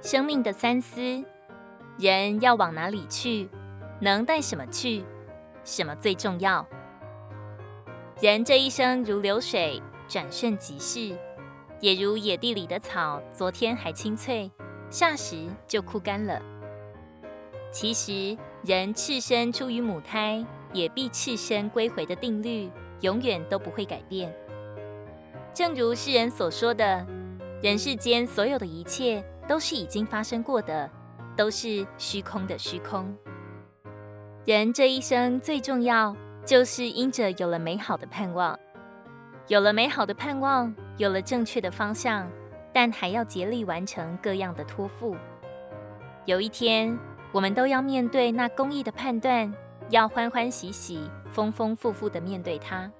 生命的三思：人要往哪里去？能带什么去？什么最重要？人这一生如流水，转瞬即逝，也如野地里的草，昨天还青翠，霎时就枯干了。其实，人赤身出于母胎，也必赤身归回的定律，永远都不会改变。正如诗人所说的：“人世间所有的一切，都是已经发生过的，都是虚空的虚空。”人这一生最重要，就是因着有了美好的盼望，有了美好的盼望，有了正确的方向，但还要竭力完成各样的托付。有一天，我们都要面对那公义的判断，要欢欢喜喜、丰丰富富的面对它。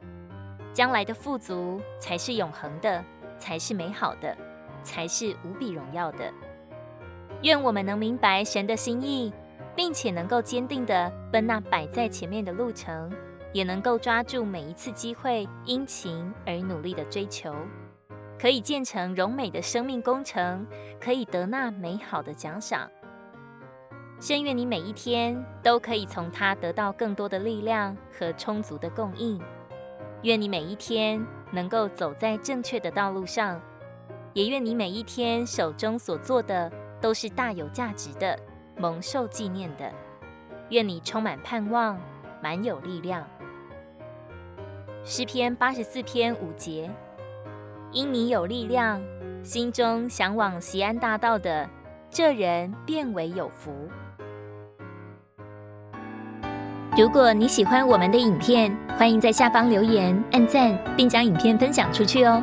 将来的富足才是永恒的，才是美好的，才是无比荣耀的。愿我们能明白神的心意，并且能够坚定地奔那摆在前面的路程，也能够抓住每一次机会，殷勤而努力地追求，可以建成荣美的生命工程，可以得那美好的奖赏。深愿你每一天都可以从他得到更多的力量和充足的供应。愿你每一天能够走在正确的道路上，也愿你每一天手中所做的都是大有价值的、蒙受纪念的。愿你充满盼望，满有力量。诗篇八十四篇五节：因你有力量，心中向往西安大道的，这人便为有福。如果你喜欢我们的影片，欢迎在下方留言、按赞，并将影片分享出去哦。